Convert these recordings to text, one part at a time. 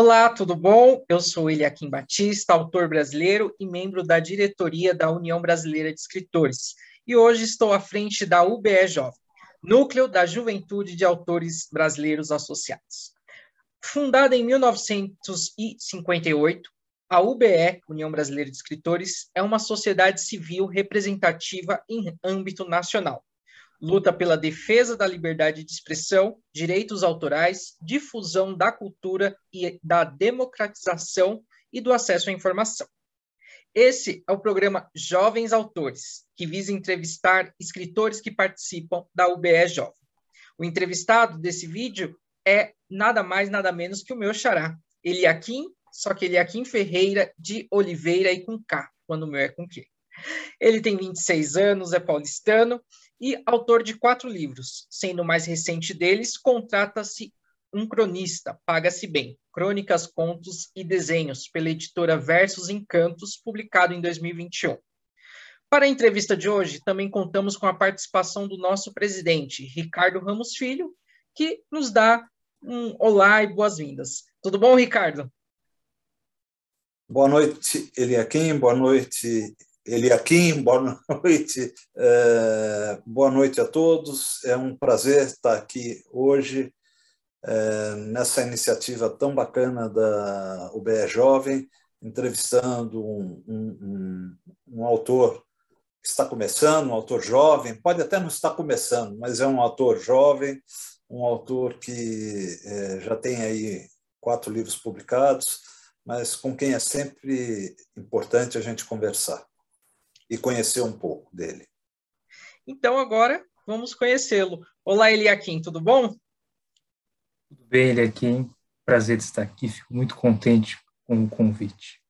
Olá, tudo bom? Eu sou Eliakim Batista, autor brasileiro e membro da diretoria da União Brasileira de Escritores. E hoje estou à frente da UBE Jovem, Núcleo da Juventude de Autores Brasileiros Associados. Fundada em 1958, a UBE, União Brasileira de Escritores, é uma sociedade civil representativa em âmbito nacional luta pela defesa da liberdade de expressão, direitos autorais, difusão da cultura e da democratização e do acesso à informação. Esse é o programa Jovens Autores, que visa entrevistar escritores que participam da UBE Jovem. O entrevistado desse vídeo é nada mais, nada menos que o meu xará, Eliakim, só que Eliakim Ferreira de Oliveira e com K, quando o meu é com Q. Ele tem 26 anos, é paulistano e autor de quatro livros, sendo o mais recente deles Contrata-se um Cronista, Paga-se Bem, Crônicas, Contos e Desenhos, pela editora Versos Encantos, publicado em 2021. Para a entrevista de hoje, também contamos com a participação do nosso presidente, Ricardo Ramos Filho, que nos dá um olá e boas-vindas. Tudo bom, Ricardo? Boa noite, Eliakim. Boa noite, Eliakim, boa noite. É, boa noite a todos. É um prazer estar aqui hoje é, nessa iniciativa tão bacana da UBE Jovem, entrevistando um, um, um, um, autor que está começando, um autor jovem, pode até não estar começando, mas é um autor jovem, um autor que é, já tem aí quatro livros publicados, mas com quem é sempre importante a gente conversar e conhecer um pouco dele. Então agora vamos conhecê-lo. Olá, Eliakim, tudo bom? Tudo bem, Eliakim. Prazer de estar aqui, fico muito contente com o convite.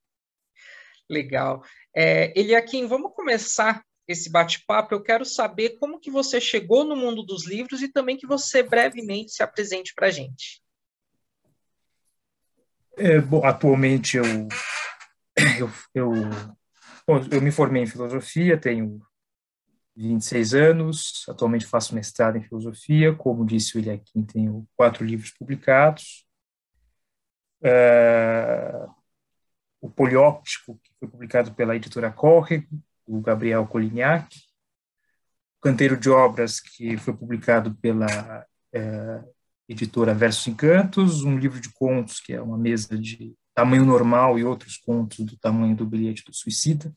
Legal. É, Eliakim, vamos começar esse bate-papo. Eu quero saber como que você chegou no mundo dos livros e também que você brevemente se apresente para a gente. É, bom, atualmente eu, eu, eu Bom, eu me formei em filosofia, tenho 26 anos, atualmente faço mestrado em filosofia, como disse o Eliakim, tenho quatro livros publicados. É, o Polióptico, que foi publicado pela editora Córrego, o Gabriel Colignac. O Canteiro de Obras, que foi publicado pela é, editora Versos Encantos. Um livro de contos, que é uma mesa de tamanho normal e outros contos do tamanho do bilhete do suicida,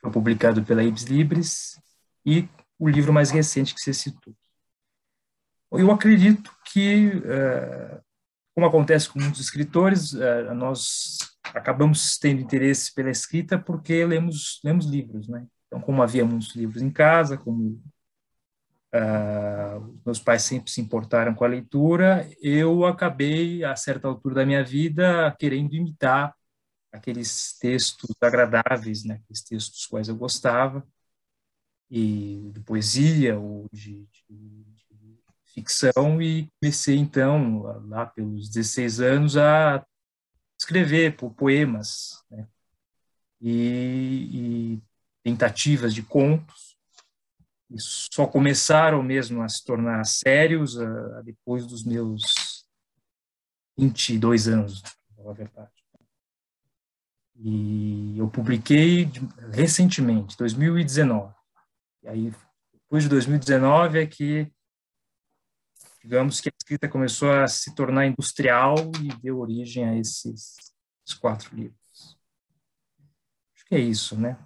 foi publicado pela Ibs Libris, e o livro mais recente que você citou. Eu acredito que, eh, como acontece com muitos escritores, eh, nós acabamos tendo interesse pela escrita porque lemos, lemos livros, né? Então, como havia muitos livros em casa, como Uh, meus pais sempre se importaram com a leitura, eu acabei, a certa altura da minha vida, querendo imitar aqueles textos agradáveis, né, aqueles textos dos quais eu gostava, e de poesia ou de, de, de ficção, e comecei, então, lá pelos 16 anos, a escrever poemas né, e, e tentativas de contos, e só começaram mesmo a se tornar sérios uh, depois dos meus 22 anos, na verdade. E eu publiquei recentemente, 2019. E aí, depois de 2019 é que, digamos que a escrita começou a se tornar industrial e deu origem a esses, esses quatro livros. Acho que é isso, né?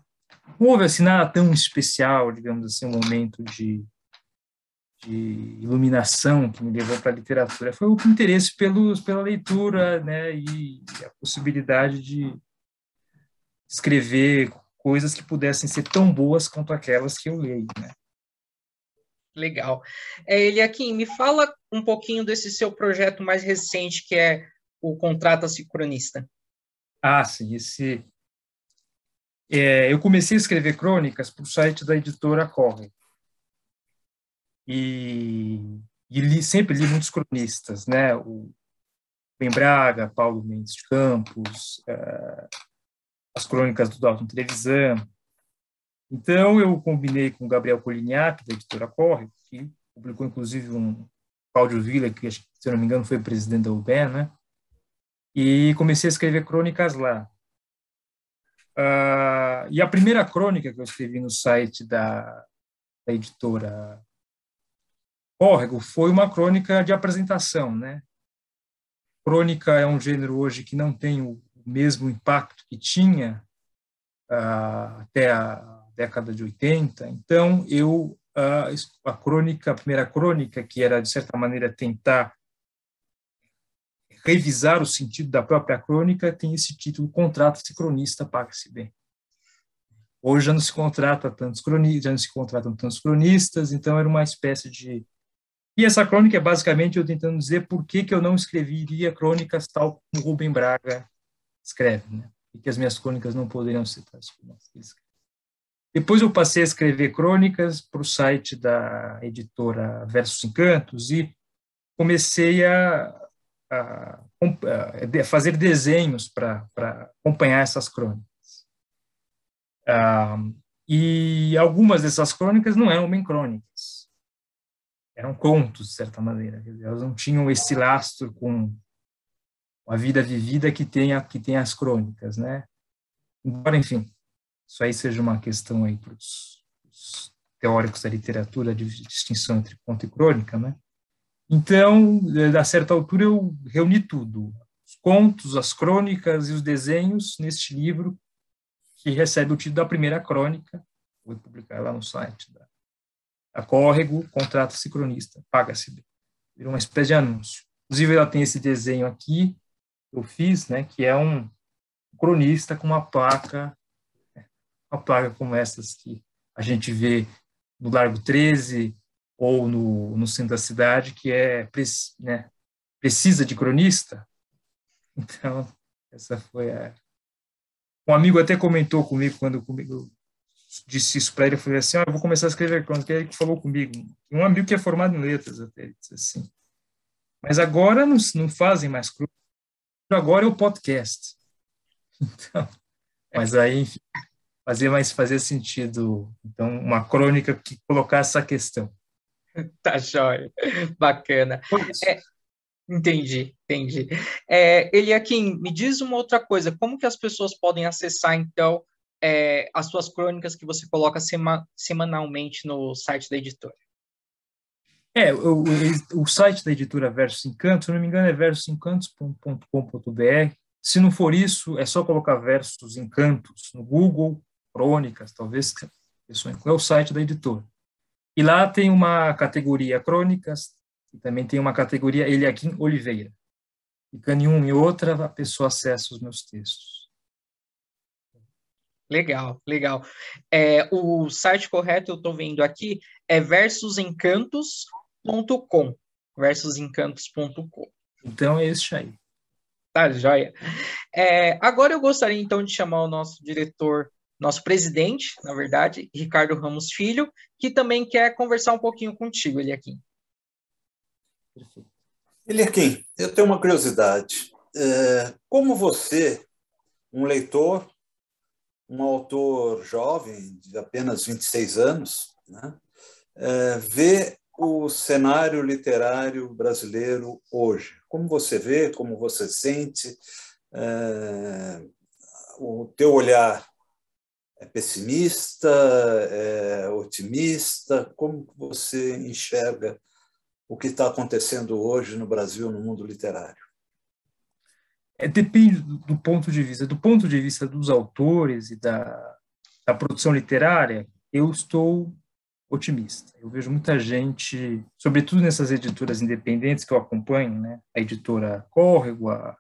Não houve assim nada tão especial, digamos assim, um momento de, de iluminação que me levou para a literatura. Foi o interesse pelos, pela leitura, né, e a possibilidade de escrever coisas que pudessem ser tão boas quanto aquelas que eu leio, né. Legal. É, Eliakim, me fala um pouquinho desse seu projeto mais recente, que é o Contrata-se Cronista. Ah, sim, esse é, eu comecei a escrever crônicas para o site da editora Corre. E, e li, sempre li muitos cronistas, né? O Ben Braga, Paulo Mendes de Campos, é, as crônicas do Dalton Televisão. Então, eu combinei com o Gabriel Colignac, da editora Corre, que publicou inclusive um Cláudio Villa, que se eu não me engano foi presidente da UBE, né? E comecei a escrever crônicas lá. Uh, e a primeira crônica que eu escrevi no site da, da editora Córrego foi uma crônica de apresentação, né? Crônica é um gênero hoje que não tem o mesmo impacto que tinha uh, até a década de 80. Então, eu uh, a crônica, a primeira crônica, que era de certa maneira tentar revisar o sentido da própria crônica, tem esse título Contrata-se cronista, paga-se bem. Hoje já não se contrata tantos cronistas, já não se contratam tantos cronistas, então era uma espécie de e essa crônica é basicamente eu tentando dizer por que, que eu não escreveria crônicas tal como Rubem Braga escreve, né? E que as minhas crônicas não poderiam ser tais como. Depois eu passei a escrever crônicas para o site da editora Versos Encantos e comecei a, a, a fazer desenhos para acompanhar essas crônicas. Ah, e algumas dessas crônicas não eram bem crônicas eram contos, de certa maneira. Elas não tinham esse lastro com a vida vivida que tem, a, que tem as crônicas, né? Embora, enfim, isso aí seja uma questão aí para os teóricos da literatura de distinção entre conto e crônica, né? Então, a certa altura, eu reuni tudo, os contos, as crônicas e os desenhos neste livro que recebe o título da primeira crônica, vou publicar lá no site da a Córrego contrata-se cronista, paga-se. Virou uma espécie de anúncio. Inclusive, ela tem esse desenho aqui, que eu fiz, né, que é um cronista com uma placa, uma placa como essas que a gente vê no Largo 13 ou no, no centro da cidade, que é né, precisa de cronista. Então, essa foi a. Um amigo até comentou comigo quando comigo, disse isso para ele, eu falei assim, ah, eu vou começar a escrever crônica, ele que falou comigo, um amigo que é formado em letras até, ele disse assim, mas agora não, não fazem mais crônica, agora é o podcast. Então, mas aí, enfim, fazia mais fazia sentido, então, uma crônica que colocasse essa questão. Tá jóia, bacana. É, entendi, entendi. É, Eliakim, me diz uma outra coisa, como que as pessoas podem acessar, então, é, as suas crônicas que você coloca sema, semanalmente no site da editora. É, o, o, site da editora Versos Encantos, se não me engano, é versosencantos.com.br. Se não for isso, é só colocar Versos Encantos no Google, Crônicas, talvez é o site da editora. E lá tem uma categoria Crônicas, e também tem uma categoria Eliakim Oliveira. Clicando em uma e outra, a pessoa acessa os meus textos. Legal, legal. É, o site correto eu estou vendo aqui é versusencantos.com. Versusencantos.com. Então é isso aí. Tá, joia. É, agora eu gostaria então de chamar o nosso diretor, nosso presidente, na verdade, Ricardo Ramos Filho, que também quer conversar um pouquinho contigo, Eliakim. Eliakim, eu tenho uma curiosidade. É, como você, um leitor um autor jovem, de apenas 26 anos, né, é, vê o cenário literário brasileiro hoje? Como você vê, como você sente? É, o teu olhar é pessimista, é otimista? Como você enxerga o que está acontecendo hoje no Brasil, no mundo literário? é, depende do, ponto de vista. Do ponto de vista dos autores e da, da produção literária, eu estou otimista. Eu vejo muita gente, sobretudo nessas editoras independentes que eu acompanho, né? a editora Córrego, a,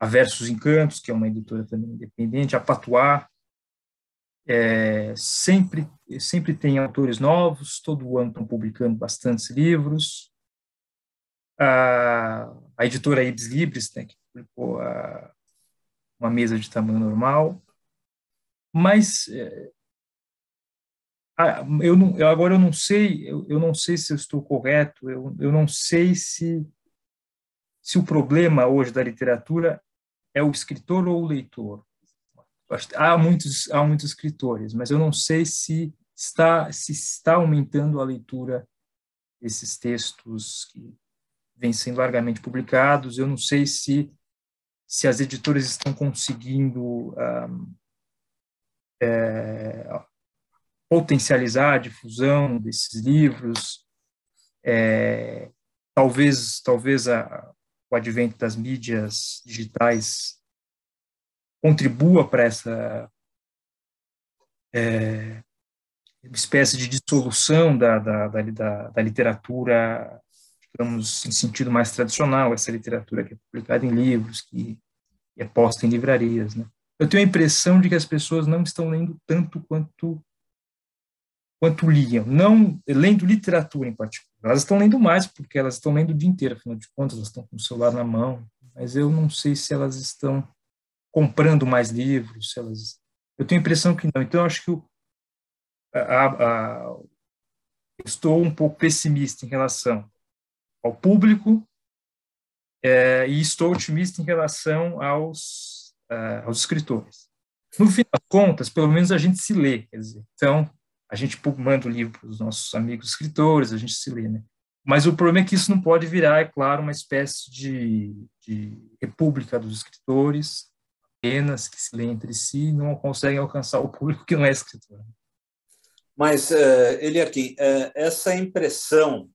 a Versos Encantos, que é uma editora também independente, a Patuá, é, sempre, sempre tem autores novos, todo ano estão publicando bastantes livros. A, a editora Ibis Libris, né, que publicou a, uma mesa de tamanho normal, mas é, eu, não, eu agora eu não sei, eu, eu não sei se eu estou correto, eu, eu não sei se se o problema hoje da literatura é o escritor ou o leitor. Há muitos há muitos escritores, mas eu não sei se está se está aumentando a leitura esses textos que vêm sendo largamente publicados. Eu não sei se, se as editoras estão conseguindo um, é, potencializar a difusão desses livros. É, talvez talvez a, o advento das mídias digitais contribua para essa é, espécie de dissolução da, da, da, da, literatura, digamos, em sentido mais tradicional, essa literatura que é publicada em livros, que é posta em livrarias. Né? Eu tenho a impressão de que as pessoas não estão lendo tanto quanto quanto liam, não lendo literatura em particular. Elas estão lendo mais porque elas estão lendo o dia inteiro, afinal de contas, elas estão com o celular na mão, mas eu não sei se elas estão comprando mais livros, elas eu tenho a impressão que não. Então, eu acho que o, a, a, estou um pouco pessimista em relação ao público é, e estou otimista em relação aos, uh, aos escritores. No fim das contas, pelo menos a gente se lê, quer dizer, então a gente manda o livro para os nossos amigos escritores, a gente se lê, né? Mas o problema é que isso não pode virar, é claro, uma espécie de, de república dos escritores, apenas que se lê entre si não conseguem alcançar o público que não é escritor. Mas, uh, ele aqui, uh, essa impressão,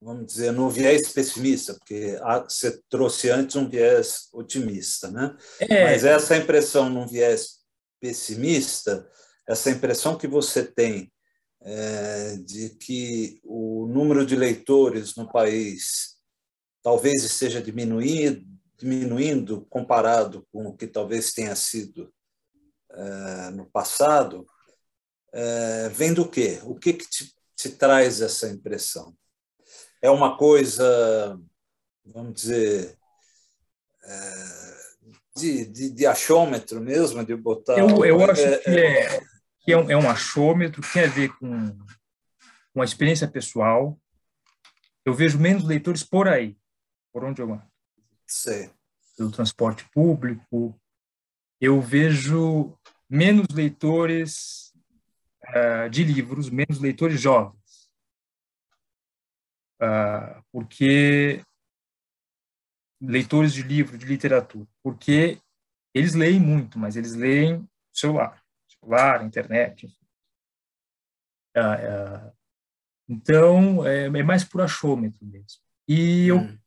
vamos dizer, no viés pessimista, porque você trouxe antes um viés otimista, né? É. Mas essa impressão num viés pessimista, essa impressão que você tem é, de que o número de leitores no país talvez esteja diminuindo, diminuindo comparado com o que talvez tenha sido é, no passado, é, vem do quê? O que, que te, te traz essa impressão? É uma coisa, vamos dizer, é, de, de, de, achômetro mesmo, de botar. Eu, eu acho é, que, é, que é, um, é um achômetro, tem a ver com, com a experiência pessoal. Eu vejo menos leitores por aí, por onde eu ando. Sim. Pelo transporte público. Eu vejo menos leitores uh, de livros, menos leitores jovens. Uh, porque leitores de livro, de literatura, porque eles leem muito, mas eles leem celular, celular, internet. Uh, então, é, é, mais por achômetro mesmo. E hum eu,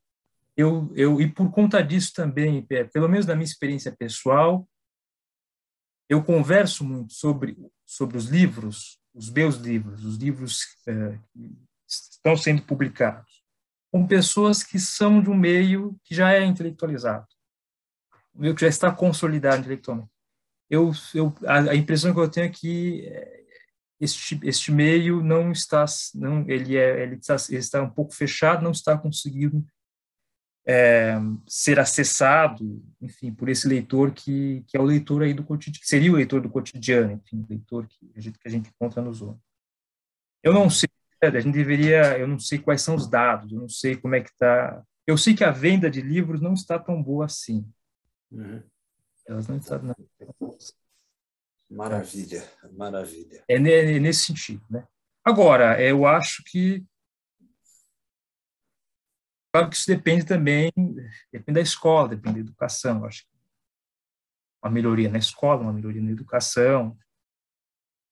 eu, e por conta disso também, pelo menos na minha experiência pessoal, eu converso muito sobre, sobre os livros, os meus livros, os livros é, que estão sendo publicados, com pessoas que são de um meio que já é intelectualizado, um meio que já está consolidado intelectualmente. Eu, eu, a, a impressão que eu tenho é que é, este, este meio não está, não, ele, é, ele, está, ele está um pouco fechado, não está conseguindo é, ser acessado, enfim, por esse leitor que, que é o leitor aí do cotidiano, seria o leitor do cotidiano, enfim, leitor que a gente, que a gente encontra no Zona. Eu não sei, a gente deveria, eu não sei quais são os dados, eu não sei como é que está. Eu sei que a venda de livros não está tão boa assim. Uhum. Elas não estão. Não. Maravilha, maravilha. É nesse sentido, né? Agora, eu acho que Claro que isso depende também, depende da escola, depende da educação. Eu acho que uma melhoria na escola, uma melhoria na educação,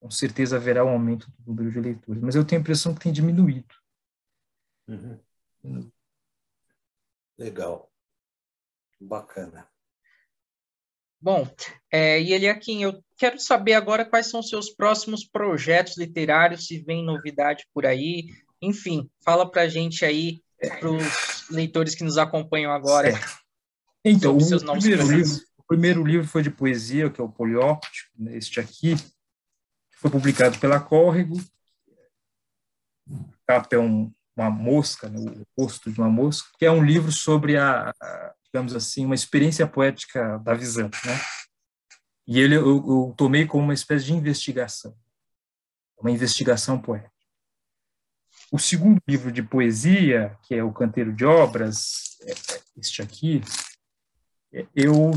com certeza haverá um aumento do número de leitores. Mas eu tenho a impressão que tem diminuído. Uhum. Legal. Bacana. Bom, é, e Eliakim, eu quero saber agora quais são os seus próximos projetos literários, se vem novidade por aí. Enfim, fala para a gente aí para os leitores que nos acompanham agora. Certo. Então, o primeiro, livro, o primeiro livro foi de poesia, que é o Polióptico, né, este aqui, foi publicado pela Córrego. A capa é um, uma mosca, né, o rosto de uma mosca, que é um livro sobre a, a digamos assim, uma experiência poética da visão, né? E ele eu, eu tomei como uma espécie de investigação, uma investigação poética. O segundo livro de poesia, que é o Canteiro de Obras, é, é este aqui, é, eu,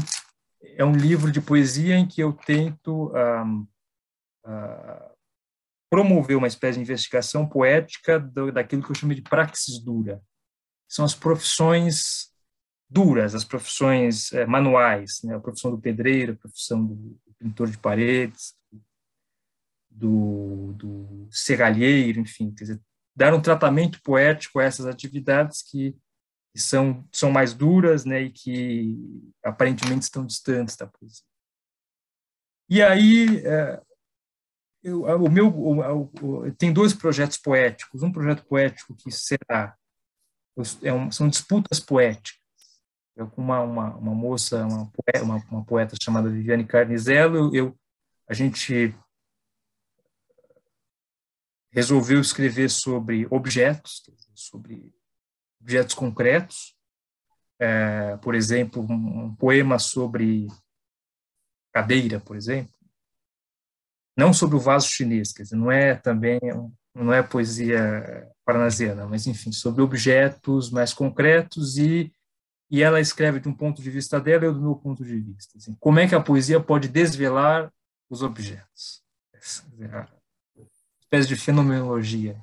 é um livro de poesia em que eu tento um, uh, promover uma espécie de investigação poética do, daquilo que eu chamo de praxis dura. São as profissões duras, as profissões é, manuais, né? a profissão do pedreiro, a profissão do pintor de paredes, do, do serralheiro, enfim, quer dizer, dar um tratamento poético a essas atividades que, são, são mais duras né, e que aparentemente estão distantes da poesia. E aí, é, eu, o meu o, o, tem dois projetos poéticos. Um projeto poético que será é um, são disputas poéticas. Eu uma, uma, uma moça, uma poeta, uma, uma poeta chamada Viviane Carnizello, eu a gente resolveu escrever sobre objetos, sobre objetos concretos. É, por exemplo, um, poema sobre cadeira, por exemplo, não sobre o vaso chinês, quer dizer, não é também não é poesia parnasiana, mas enfim, sobre objetos mais concretos e e ela escreve de um ponto de vista dela e do meu ponto de vista. Assim, como é que a poesia pode desvelar os objetos? Espécie de fenomenologia.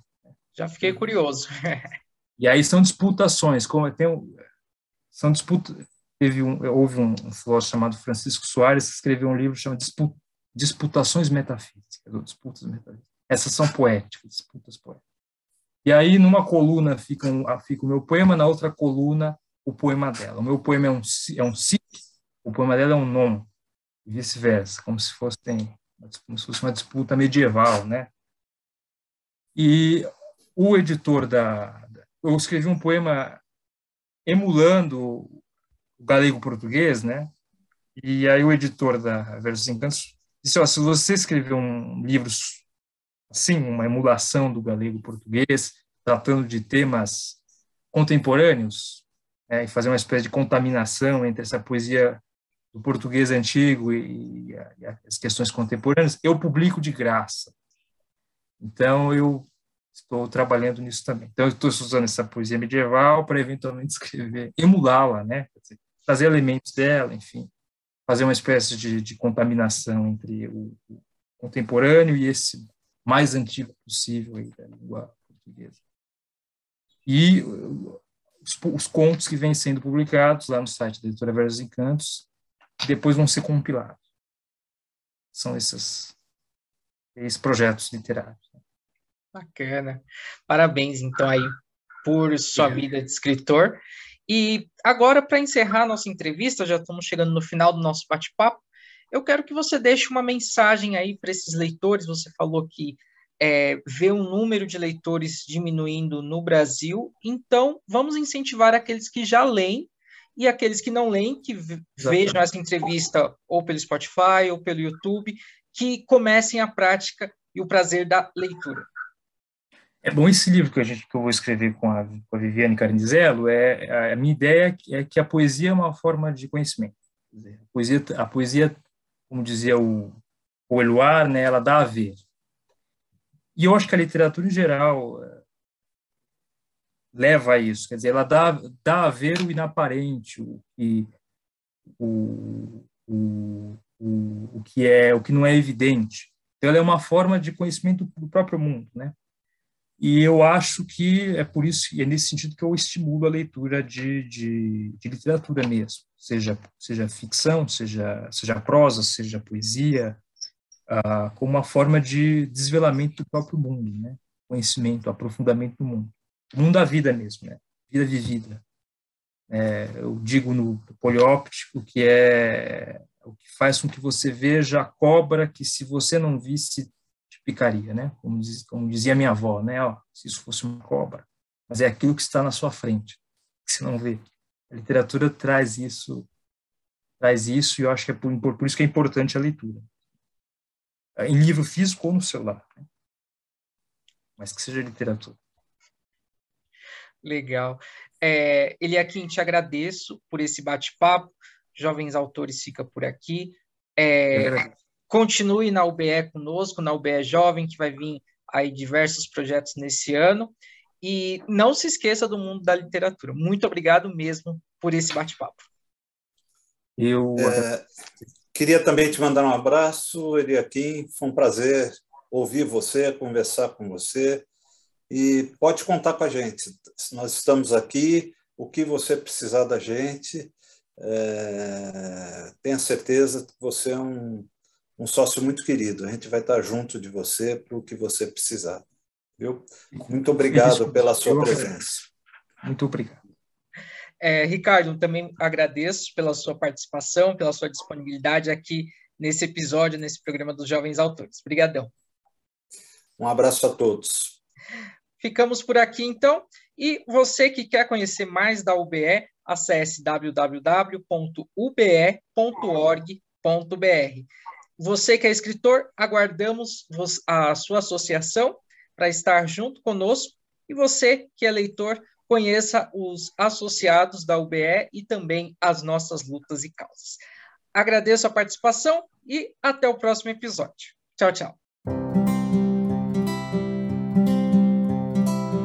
Já fiquei curioso. e aí são disputações, como tem são disputas. Teve um, houve um, um filósofo chamado Francisco Soares que escreveu um livro chamado disputações metafísicas, ou disputas metafísicas. Essas são poéticas, disputas poéticas. E aí, numa coluna fica, um, fica o meu poema, na outra coluna, o poema dela. O meu poema é um, é um si, o poema dela é um non, e vice-versa, como se fosse como se fosse uma disputa medieval, né? E o editor da, eu escrevi um poema emulando o galego português, né? E aí o editor da Versos Encantos disse, ó, se você escrever um livro assim, uma emulação do galego português, tratando de temas contemporâneos, é, e fazer uma espécie de contaminação entre essa poesia do português antigo e, e, as questões contemporâneas, eu publico de graça. Então, eu estou trabalhando nisso também. Então, estou usando essa poesia medieval para eventualmente escrever, emulá-la, né? trazer elementos dela, enfim fazer uma espécie de, de contaminação entre o, o, contemporâneo e esse mais antigo possível aí da língua portuguesa. E os, os, contos que vêm sendo publicados lá no site da editora Versos Encantos, depois vão ser compilados. São esses, esses projetos literários. Bacana. Parabéns, então, aí, por sua vida de escritor. E agora, para encerrar nossa entrevista, já estamos chegando no final do nosso bate-papo, eu quero que você deixe uma mensagem aí para esses leitores. Você falou que é, vê um número de leitores diminuindo no Brasil, então vamos incentivar aqueles que já leem e aqueles que não leem, que vejam essa entrevista ou pelo Spotify ou pelo YouTube, que comecem a prática e o prazer da leitura. É bom esse livro que, a gente, que eu vou escrever com a, com a Viviane Carnizello, é, a minha ideia é que a poesia é uma forma de conhecimento. A, poesia, a poesia, como dizia o, o Eluar, né, ela dá a ver. E eu acho que a literatura em geral é, leva a isso, quer dizer, ela dá, dá a ver o inaparente, o o, o, o, o que é, o que não é evidente. Então, ela é uma forma de conhecimento do próprio mundo, né? E eu acho que é por isso, e é nesse sentido que eu estimulo a leitura de, de, de literatura mesmo, seja, seja ficção, seja, seja prosa, seja poesia, ah, como uma forma de desvelamento do próprio mundo, né? conhecimento, aprofundamento do mundo. O mundo da vida mesmo, né? vida vivida. É, eu digo no polióptico que é o que faz com que você veja a cobra que se você não visse picaria, né? Como, diz, como dizia minha avó, né? Ó, se isso fosse uma cobra, mas é aquilo que está na sua frente, que você não vê. A literatura traz isso, traz isso, e eu acho que é por, por isso que é importante a leitura, em livro físico ou no celular, né? mas que seja literatura. Legal. É, Eliakim, te agradeço por esse bate-papo. Jovens Autores fica por aqui. É, Continue na UBE conosco, na UBE Jovem, que vai vir aí diversos projetos nesse ano. E não se esqueça do mundo da literatura. Muito obrigado mesmo por esse bate-papo. Eu é, queria também te mandar um abraço, Eliakim. Foi um prazer ouvir você, conversar com você. E pode contar com a gente. Nós estamos aqui. O que você precisar da gente, é, tenha certeza que você é um, um sócio muito querido. A gente vai estar junto de você para o que você precisar. Viu? Muito obrigado pela sua presença. Muito obrigado. É, Ricardo, também agradeço pela sua participação, pela sua disponibilidade aqui nesse episódio, nesse programa dos Jovens Autores. Obrigadão. Um abraço a todos. Ficamos por aqui, então. E você que quer conhecer mais da UBE, acesse www.ube.org.br. Você que é escritor, aguardamos a sua associação para estar junto conosco. E você que é leitor, conheça os associados da UBE e também as nossas lutas e causas. Agradeço a participação e até o próximo episódio. Tchau, tchau.